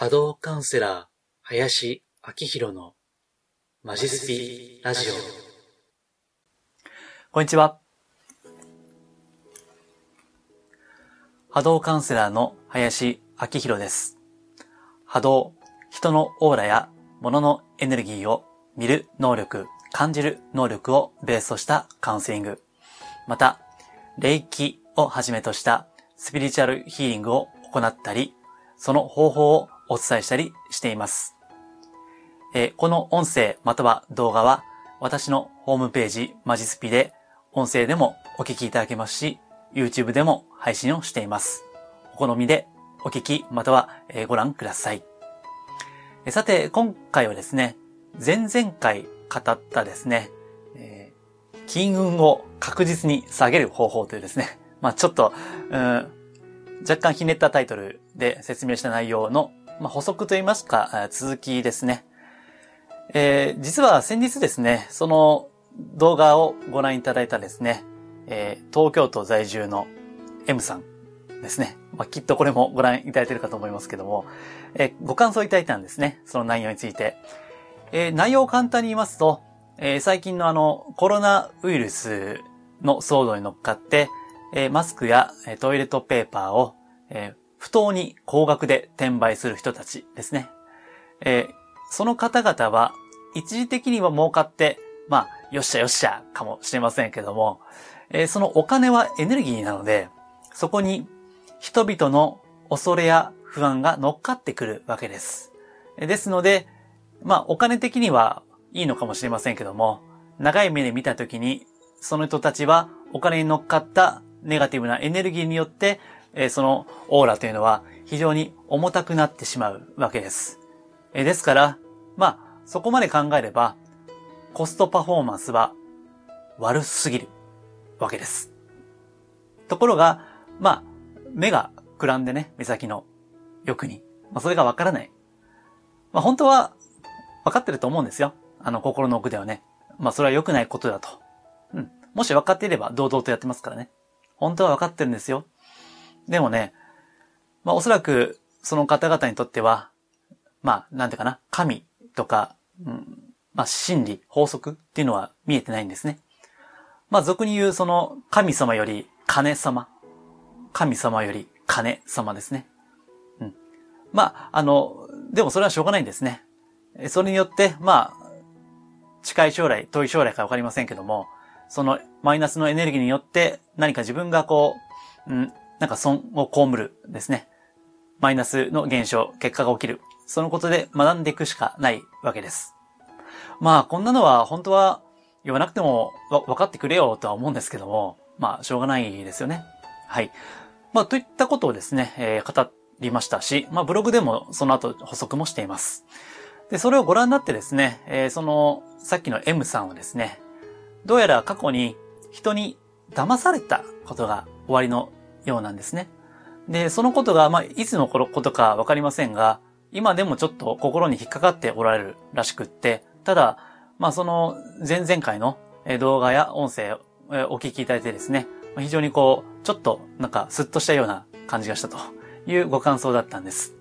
波動カウンセラー、林明宏のマジスピラジオ。こんにちは。波動カウンセラーの林明宏です。波動、人のオーラや物のエネルギーを見る能力、感じる能力をベースとしたカウンセリング。また、霊気をはじめとしたスピリチュアルヒーリングを行ったり、その方法をお伝えしたりしています。えー、この音声または動画は私のホームページマジスピで音声でもお聞きいただけますし、YouTube でも配信をしています。お好みでお聞きまたはご覧ください。さて、今回はですね、前々回語ったですね、えー、金運を確実に下げる方法というですね、まあちょっと、うん、若干ひねったタイトルで説明した内容の、まあ、補足といいますか、続きですね。えー、実は先日ですね、その動画をご覧いただいたですね、えー、東京都在住の M さんですね。まあ、きっとこれもご覧いただいているかと思いますけども、えー、ご感想いただいたんですね。その内容について。えー、内容を簡単に言いますと、えー、最近のあの、コロナウイルスの騒動に乗っかって、えー、マスクやトイレットペーパーを、えー、不当に高額で転売する人たちですね。えー、その方々は一時的には儲かって、まあ、よっしゃよっしゃかもしれませんけども、えー、そのお金はエネルギーなので、そこに人々の恐れや不安が乗っかってくるわけです。ですので、まあお金的にはいいのかもしれませんけども、長い目で見たときに、その人たちはお金に乗っかったネガティブなエネルギーによって、えそのオーラというのは非常に重たくなってしまうわけです。えですから、まあ、そこまで考えれば、コストパフォーマンスは悪すぎるわけです。ところが、まあ、目がくらんでね、目先の欲に。まあ、それがわからない。まあ、本当は、わかってると思うんですよ。あの、心の奥ではね。まあ、それは良くないことだと。うん。もし分かっていれば、堂々とやってますからね。本当は分かってるんですよ。でもね、まあ、おそらく、その方々にとっては、まあ、なんていうかな、神とか、うん、まあ、真理、法則っていうのは見えてないんですね。まあ、俗に言う、その、神様より金様。神様より金様ですね。うん。まあ、あの、でもそれはしょうがないんですね。それによって、まあ、近い将来、遠い将来かわかりませんけども、そのマイナスのエネルギーによって何か自分がこう、うん、なんか損を被るですね。マイナスの現象、結果が起きる。そのことで学んでいくしかないわけです。まあ、こんなのは本当は言わなくても分かってくれよとは思うんですけども、まあ、しょうがないですよね。はい。まあ、といったことをですね、えー、語りましたし、まあ、ブログでもその後補足もしています。で、それをご覧になってですね、えー、その、さっきの M さんはですね、どうやら過去に人に騙されたことが終わりのようなんですね。で、そのことが、まあ、いつのことかわかりませんが、今でもちょっと心に引っかかっておられるらしくって、ただ、まあ、その前々回の動画や音声をお聞きいただいてですね、非常にこう、ちょっとなんかスッとしたような感じがしたというご感想だったんです。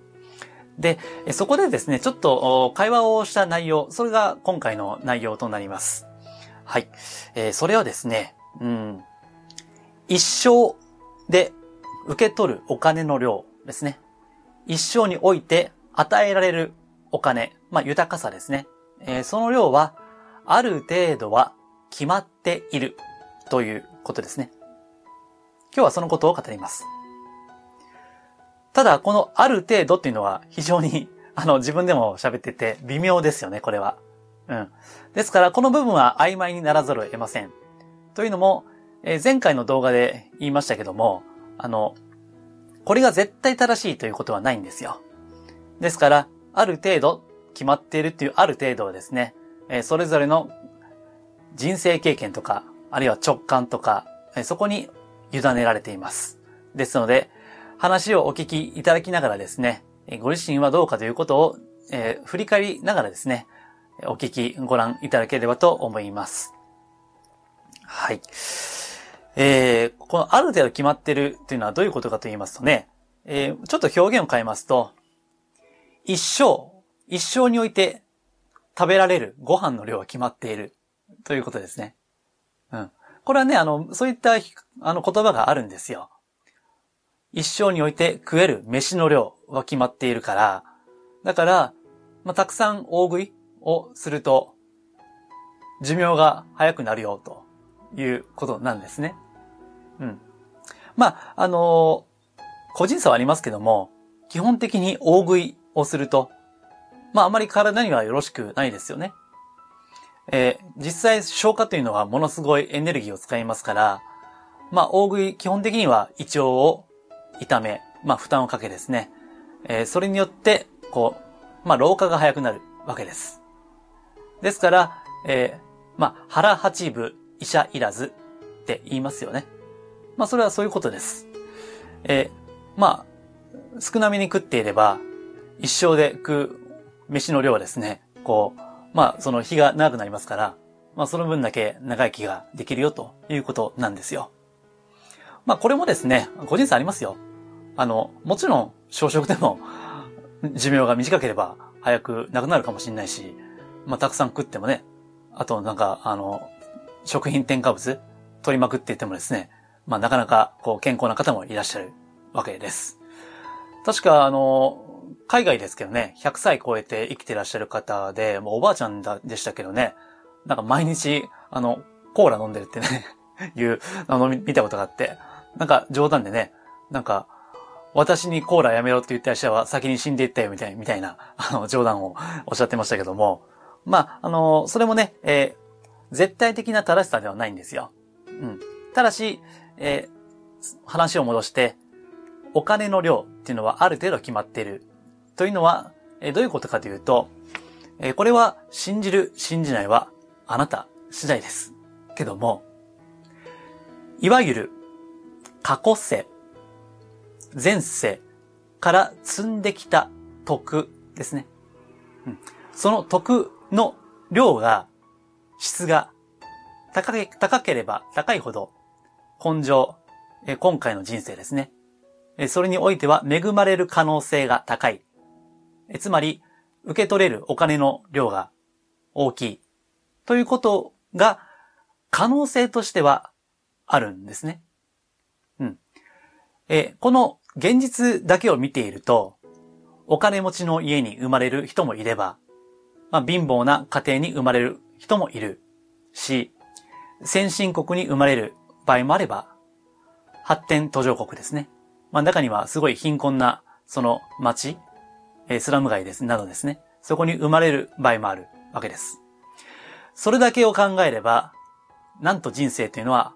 で、そこでですね、ちょっと会話をした内容、それが今回の内容となります。はい。えー、それはですね、うん、一生で受け取るお金の量ですね。一生において与えられるお金、まあ豊かさですね。えー、その量はある程度は決まっているということですね。今日はそのことを語ります。ただ、このある程度っていうのは非常に、あの、自分でも喋ってて微妙ですよね、これは。うん。ですから、この部分は曖昧にならざるを得ません。というのも、えー、前回の動画で言いましたけども、あの、これが絶対正しいということはないんですよ。ですから、ある程度決まっているっていうある程度はですね、えー、それぞれの人生経験とか、あるいは直感とか、えー、そこに委ねられています。ですので、話をお聞きいただきながらですね、ご自身はどうかということを、えー、振り返りながらですね、お聞き、ご覧いただければと思います。はい。えー、このある程度決まってるというのはどういうことかと言いますとね、えー、ちょっと表現を変えますと、一生、一生において食べられるご飯の量は決まっているということですね。うん。これはね、あの、そういったあの言葉があるんですよ。一生において食える飯の量は決まっているから、だから、まあ、たくさん大食いをすると、寿命が早くなるよ、ということなんですね。うん。まあ、あのー、個人差はありますけども、基本的に大食いをすると、まあ、あまり体にはよろしくないですよね。えー、実際消化というのはものすごいエネルギーを使いますから、まあ、大食い基本的には胃腸を痛め、まあ、負担をかけですね。えー、それによって、こう、まあ、老化が早くなるわけです。ですから、えー、まあ、腹八分、医者いらずって言いますよね。まあ、それはそういうことです。え、まあ、少なめに食っていれば、一生で食う飯の量はですね、こう、まあ、その日が長くなりますから、まあ、その分だけ長生きができるよということなんですよ。まあ、これもですね、個人差ありますよ。あの、もちろん、小食でも、寿命が短ければ早くなくなるかもしれないし、まあ、たくさん食ってもね、あとなんか、あの、食品添加物取りまくっていてもですね、まあ、なかなか、こう、健康な方もいらっしゃるわけです。確か、あの、海外ですけどね、100歳超えて生きてらっしゃる方で、もうおばあちゃんでしたけどね、なんか毎日、あの、コーラ飲んでるってね いう、あの、見たことがあって、なんか冗談でね、なんか、私にコーラやめろって言った人は先に死んでいったよみたいみたいな、あの、冗談をおっしゃってましたけども、まあ、あの、それもね、えー、絶対的な正しさではないんですよ。うん。ただし、えー、話を戻して、お金の量っていうのはある程度決まっている。というのは、えー、どういうことかというと、えー、これは信じる、信じないはあなた次第です。けども、いわゆる過去世、前世から積んできた徳ですね。うん、その徳の量が、質が高け高ければ高いほど、根性、え今回の人生ですね。それにおいては恵まれる可能性が高い。つまり、受け取れるお金の量が大きい。ということが、可能性としてはあるんですね。うん。え、この現実だけを見ていると、お金持ちの家に生まれる人もいれば、まあ、貧乏な家庭に生まれる人もいるし、先進国に生まれる場合もあれば、発展途上国ですね。まあ、中にはすごい貧困な、その町、スラム街です、などですね。そこに生まれる場合もあるわけです。それだけを考えれば、なんと人生というのは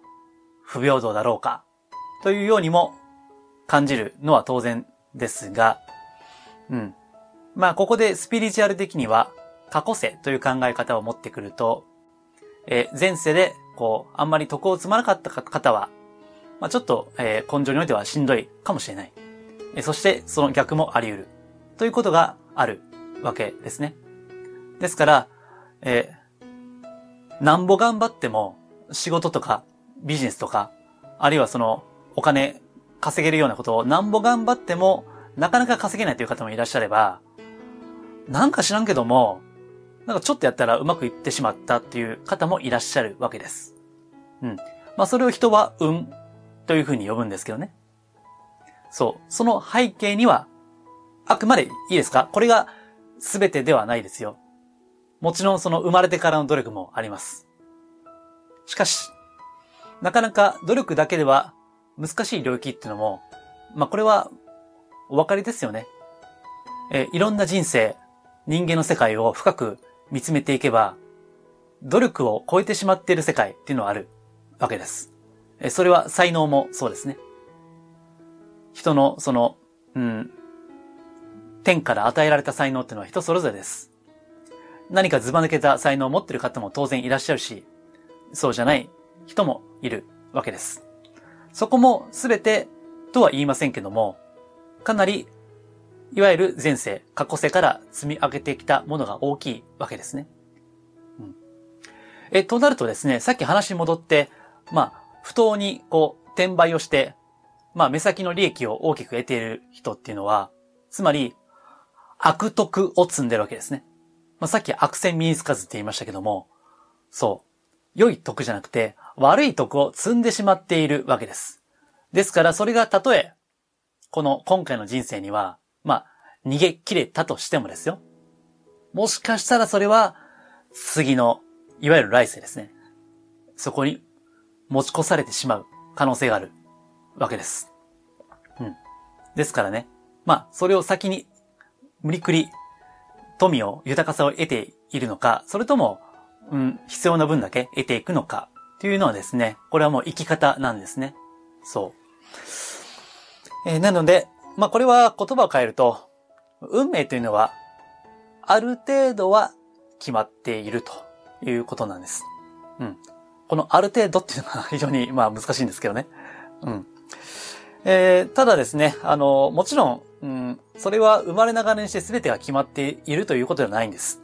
不平等だろうか、というようにも感じるのは当然ですが、うん。まあ、ここでスピリチュアル的には、過去世という考え方を持ってくると、えー、前世で、こう、あんまり徳を積まなかった方は、まあ、ちょっと、えー、根性においてはしんどいかもしれない。えー、そして、その逆もあり得る。ということがあるわけですね。ですから、えー、なんぼ頑張っても、仕事とか、ビジネスとか、あるいはその、お金、稼げるようなことをなんぼ頑張っても、なかなか稼げないという方もいらっしゃれば、なんか知らんけども、なんかちょっとやったらうまくいってしまったっていう方もいらっしゃるわけです。うん。まあそれを人は運というふうに呼ぶんですけどね。そう。その背景には、あくまでいいですか？これが全てではないですよ。もちろんその生まれてからの努力もあります。しかし、なかなか努力だけでは難しい領域っていうのも、まあこれはお分かりですよね。えいろんな人生、人間の世界を深く見つめていけば、努力を超えてしまっている世界っていうのはあるわけです。それは才能もそうですね。人のその、うん、天から与えられた才能っていうのは人それぞれです。何かずば抜けた才能を持っている方も当然いらっしゃるし、そうじゃない人もいるわけです。そこもすべてとは言いませんけども、かなり、いわゆる前世、過去世から積み上げてきたものが大きいわけですね。うん、え、となるとですね、さっき話に戻って、まあ、不当にこう、転売をして、まあ、目先の利益を大きく得ている人っていうのは、つまり、悪徳を積んでるわけですね。まあ、さっき悪戦身につかずって言いましたけども、そう。良い徳じゃなくて、悪い徳を積んでしまっているわけです。ですから、それがたとえ、この今回の人生には、まあ、逃げ切れたとしてもですよ。もしかしたらそれは、次の、いわゆる来世ですね。そこに持ち越されてしまう可能性があるわけです。うん。ですからね。まあ、それを先に、無理くり、富を、豊かさを得ているのか、それとも、うん、必要な分だけ得ていくのか、というのはですね、これはもう生き方なんですね。そう。えー、なので、まあ、これは言葉を変えると、運命というのは、ある程度は決まっているということなんです。うん。このある程度っていうのが非常にまあ難しいんですけどね。うん。えー、ただですね、あの、もちろん、うん、それは生まれながらにして全てが決まっているということではないんです。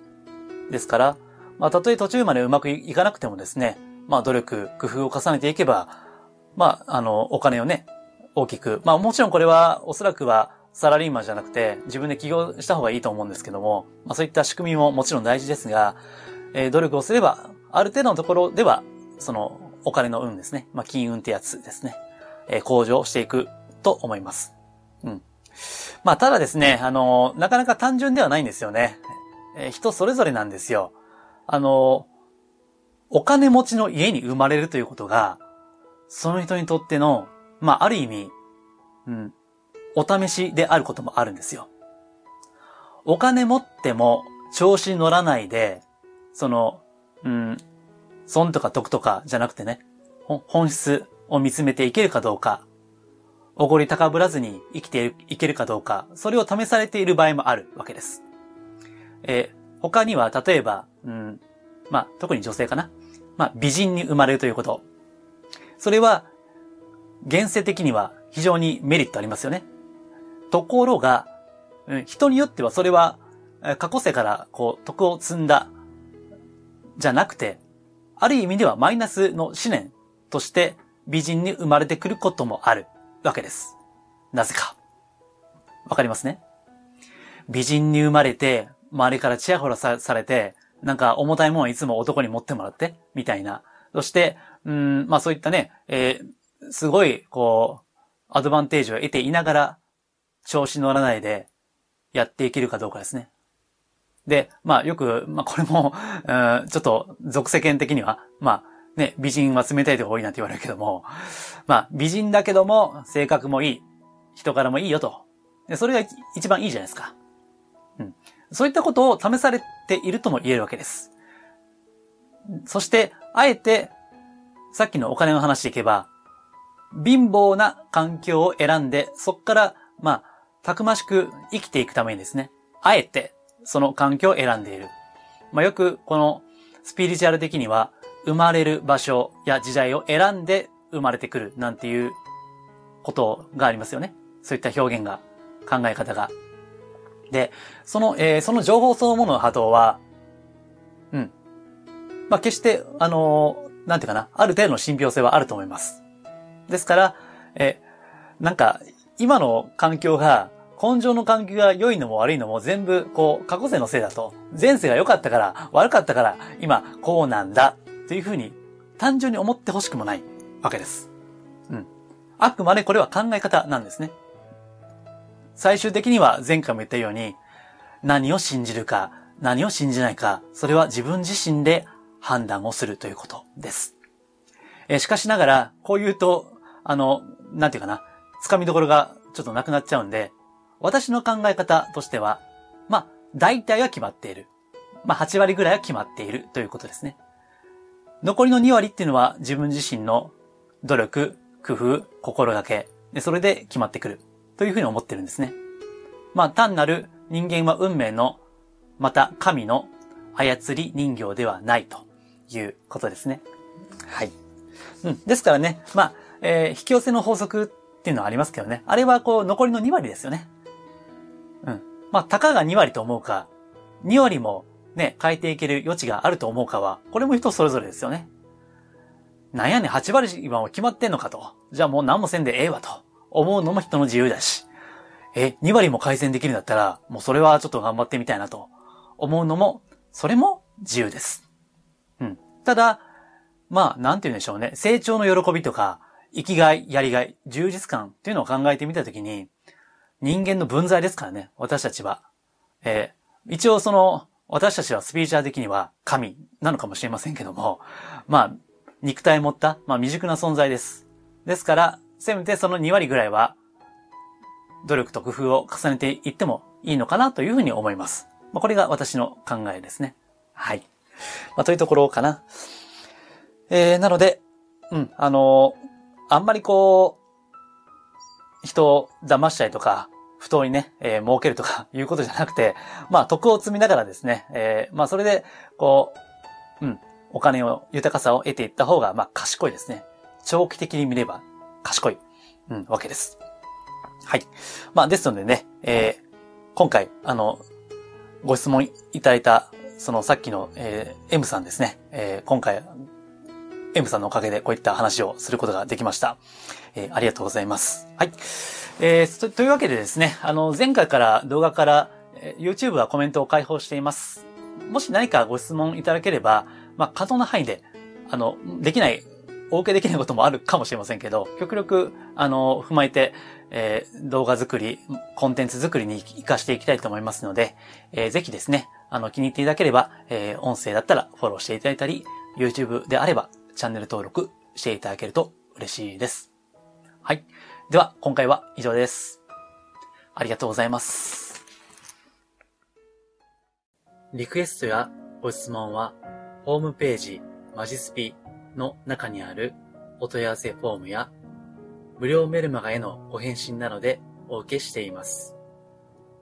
ですから、まあ、たとえ途中までうまくいかなくてもですね、まあ、努力、工夫を重ねていけば、まあ、あの、お金をね、大きく、まあ、もちろんこれは、おそらくは、サラリーマンじゃなくて、自分で起業した方がいいと思うんですけども、まあ、そういった仕組みももちろん大事ですが、えー、努力をすれば、ある程度のところでは、その、お金の運ですね。まあ、金運ってやつですね。えー、向上していくと思います。うん。まあ、ただですね、あの、なかなか単純ではないんですよね。えー、人それぞれなんですよ。あの、お金持ちの家に生まれるということが、その人にとっての、まあ、ある意味、うん、お試しであることもあるんですよ。お金持っても調子乗らないで、その、うん、損とか得とかじゃなくてね、本質を見つめていけるかどうか、おごり高ぶらずに生きていけるかどうか、それを試されている場合もあるわけです。えー、他には、例えば、うん、まあ、特に女性かな。まあ、美人に生まれるということ。それは、現世的には非常にメリットありますよね。ところが、人によってはそれは、過去世からこう、徳を積んだ、じゃなくて、ある意味ではマイナスの思念として美人に生まれてくることもあるわけです。なぜか。わかりますね？美人に生まれて、周りからチヤホラさされて、なんか重たいもんはいつも男に持ってもらって、みたいな。そして、うん、まあそういったね、えー、すごい、こう、アドバンテージを得ていながら、調子乗らないで、やっていけるかどうかですね。で、まあよく、まあこれも、うん、ちょっと、俗世間的には、まあね、美人は冷たいとこ多いなんて言われるけども、まあ美人だけども、性格もいい、人からもいいよと。でそれが一番いいじゃないですか。うん。そういったことを試されているとも言えるわけです。そして、あえて、さっきのお金の話でいけば、貧乏な環境を選んで、そこから、まあ、たくましく生きていくためにですね、あえて、その環境を選んでいる。まあ、よく、この、スピリチュアル的には、生まれる場所や時代を選んで生まれてくるなんていうことがありますよね。そういった表現が、考え方が。で、その、えー、その情報そのものの波動は、うん。まあ、決して、あのー、なんていうかな、ある程度の信憑性はあると思います。ですから、え、なんか、今の環境が、根性の環境が良いのも悪いのも全部、こう、過去世のせいだと。前世が良かったから、悪かったから、今、こうなんだ、というふうに、単純に思ってほしくもないわけです。うん。あくまでこれは考え方なんですね。最終的には前回も言ったように、何を信じるか、何を信じないか、それは自分自身で判断をするということです。えしかしながら、こう言うと、あの、なんていうかな、掴みどころがちょっとなくなっちゃうんで、私の考え方としては、まあ、大体は決まっている。まあ、8割ぐらいは決まっているということですね。残りの2割っていうのは自分自身の努力、工夫、心がけ、でそれで決まってくる。というふうに思ってるんですね。まあ単なる人間は運命の、また神の操り人形ではないということですね。はい。うん。ですからね、まあ、えー、引き寄せの法則っていうのはありますけどね。あれはこう、残りの2割ですよね。うん。まあ、たかが2割と思うか、2割もね、変えていける余地があると思うかは、これも人それぞれですよね。なんやねん、8割は決まってんのかと。じゃあもう何もせんでええわと。思うのも人の自由だし、え、2割も改善できるんだったら、もうそれはちょっと頑張ってみたいなと思うのも、それも自由です。うん。ただ、まあ、なんて言うんでしょうね。成長の喜びとか、生きがい、やりがい、充実感っていうのを考えてみたときに、人間の分際ですからね、私たちは。えー、一応その、私たちはスピーチャー的には神なのかもしれませんけども、まあ、肉体持った、まあ未熟な存在です。ですから、せめてその2割ぐらいは、努力と工夫を重ねていってもいいのかなというふうに思います。まあ、これが私の考えですね。はい。まあ、というところかな。えー、なので、うん、あのー、あんまりこう、人を騙したりとか、不当にね、えー、儲けるとか いうことじゃなくて、まあ、徳を積みながらですね、えー、まあ、それで、こう、うん、お金を、豊かさを得ていった方が、まあ、賢いですね。長期的に見れば、賢い、うん、わけです。はい。まあ、ですのでね、えー、今回、あの、ご質問いただいた、そのさっきの、えー、M さんですね、えー、今回、M さんのおかげでこういった話をすることができました。えー、ありがとうございます。はい。えー、とというわけでですね、あの、前回から動画から、えー、YouTube はコメントを開放しています。もし何かご質問いただければ、まあ、可能な範囲で、あの、できない、お受けできないこともあるかもしれませんけど、極力、あの、踏まえて、えー、動画作り、コンテンツ作りに活かしていきたいと思いますので、えー、ぜひですね、あの、気に入っていただければ、えー、音声だったらフォローしていただいたり、YouTube であればチャンネル登録していただけると嬉しいです。はい。では、今回は以上です。ありがとうございます。リクエストやご質問は、ホームページ、マジスピの中にあるお問い合わせフォームや、無料メルマガへのご返信などでお受けしています。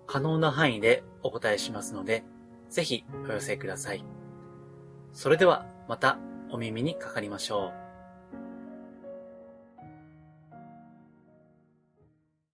可能な範囲でお答えしますので、ぜひお寄せください。それではまたお耳にかかりましょう。